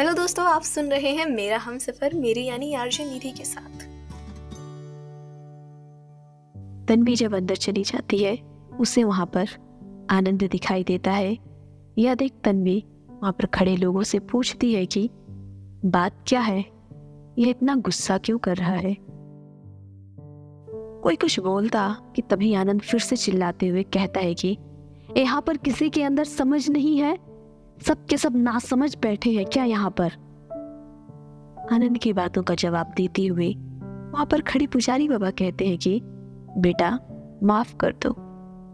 Hello दोस्तों, आप सुन रहे हैं मेरा हम सफ़र, मेरी यानी आरजे निधि के साथ। तन्वी जब अंदर चली जाती है, उसे वहाँ पर आनंद दिखाई देता है। यह देख तन्वी वहाँ पर खड़े लोगों से पूछती है कि, बात क्या है? यह इतना गुस्सा क्यों कर रहा है? कोई कुछ बोलता कि तभी आनंद फिर से चिल्लाते हुए कहता है कि, यहाँ पर किसी के अंदर समझ नहीं है। सब के सब ना समझ बैठे हैं क्या यहाँ पर? आनंद की बातों का जवाब देते हुए वहाँ पर खड़ी पुजारी बाबा कहते हैं कि, बेटा, माफ़ कर दो।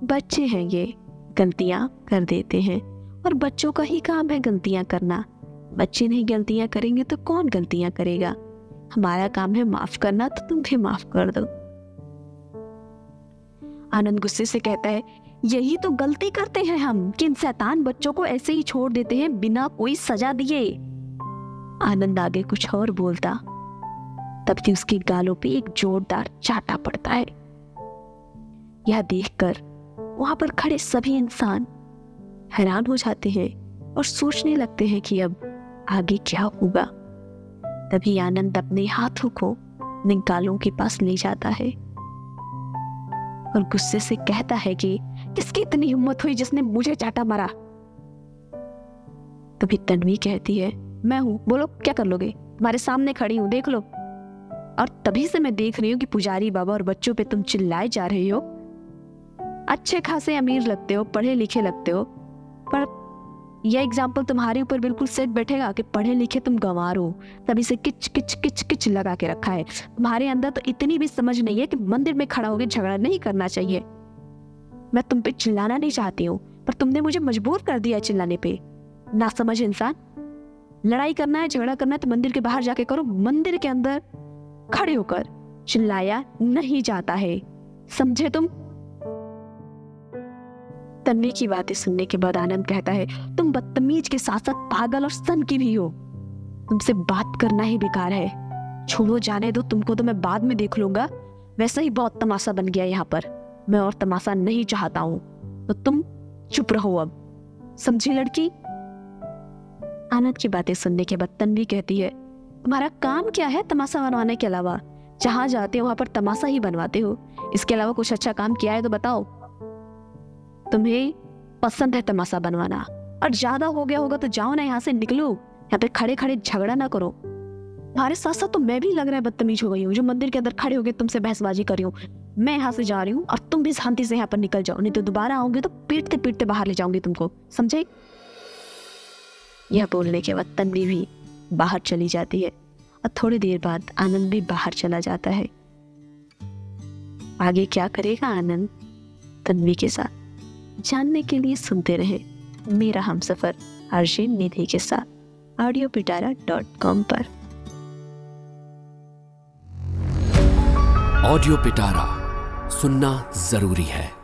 बच्चे हैं ये, गलतियाँ कर देते हैं और बच्चों का ही काम है गलतियाँ करना। बच्चे नहीं गलतियाँ करेंगे तो कौन गलतियाँ करेगा? हमारा काम है माफ़ करना तो तुम भी माफ़ कर दो। आनंद गुस्से से कहता है यही तो गलती करते हैं हम, कि इन शैतान बच्चों को ऐसे ही छोड़ देते हैं बिना कोई सजा दिए। आनंद आगे कुछ और बोलता। तभी उसकी गालों पे एक जोरदार चाटा पड़ता है। यह देखकर वहाँ पर खड़े सभी इंसान हैरान हो जाते हैं और सोचने लगते हैं कि अब आगे क्या होगा। तभी आनंद अपने हाथों को निकालों के पास ले जाता है और गुस्से से कहता है कि किसकी इतनी हिम्मत हुई जिसने मुझे चाटा मारा? तभी तन्वी कहती है, मैं हूँ। बोलो, क्या कर लोगे? तुम्हारे सामने खड़ी हूँ, देख लो। और तभी से मैं देख रही हूँ कि पुजारी बाबा और बच्चों पे तुम चिल्लाए जा रहे हो। अच्छे खासे अमीर लगते हो पढ़े लिखे लगते हो, पर यह एग्ज़ाम्पल तुम्हारे ऊपर बिल्कुल सेट बैठेगा कि पढ़े लिखे तुम गंवार हो। तभी से किच किच किच किच लगा के रखा है। तुम्हारे अंदर तो इतनी भी समझ नहीं है कि मंदिर में खड़ा होकर झगड़ा नहीं करना चाहिए। मैं तुम पे चिल्लाना नहीं चाहती हूँ, पर तुमने मुझे मजबूर कर दिया चिल्लाने पे। ना समझ इंसान। लड़ाई करना है, झगड़ा करना है तो मंदिर के बाहर जाके करो, मंदिर के अंदर खड़े होकर चिल्लाया नहीं जाता है। समझे तुम? तन्वी की बातें सुनने के बाद आनंद कहता है, तुम बदतमीज के साथ साथ पागल और सन की भी हो। तुमसे बात करना ही बेकार है। छोड़ो, जाने दो, तुमको तो मैं बाद में देख लूँगा। वैसे ही बहुत तमाशा बन गया यहाँ पर। मैं और तमाशा नहीं चाहता हूँ। तो तुम चुप रहो अब। समझी लड़की? आनंद की बातें सुनने के बाद तन्वी कहती है, तुम्हारा काम क्या है तमाशा बनवाने के अलावा? जहाँ जाते हो, वहाँ पर तमाशा ही बनवाते हो। इसके अलावा कुछ अच्छा काम किया है तो बताओ। तुम्हें पसंद है तमाशा बनवाना। और ज़्यादा हो गया होगा तो जाओ ना यहाँ से निकलो। यहाँ पे खड़े खड़े झगड़ा ना करो। तुम्हारे साथ साथ तो मैं भी लग रहा है बदतमीज हो गई हूँ। जो मंदिर के अंदर खड़े हो गए, तुमसे बहसबाजी कर हूँ। मैं यहाँ से जा रही हूँ और तुम भी शांति से यहाँ पर निकल जाओ, नहीं तो दोबारा आओगे तो पीटते पीटते बाहर ले जाऊँगी तुमको, समझे? यह बोलने के बाद तन्वी भी बाहर चली जाती है और थोड़ी देर बाद आनंद भी बाहर चला जाता है। आगे क्या करेगा आनंद? तन्वी के साथ जानने के लिए सुनते रहे मेरा हम सफ़र अर्जिन निधि के साथ ऑडियो पिटारा डॉट कॉम पर। ऑडियो पिटारा सुनना ज़रूरी है।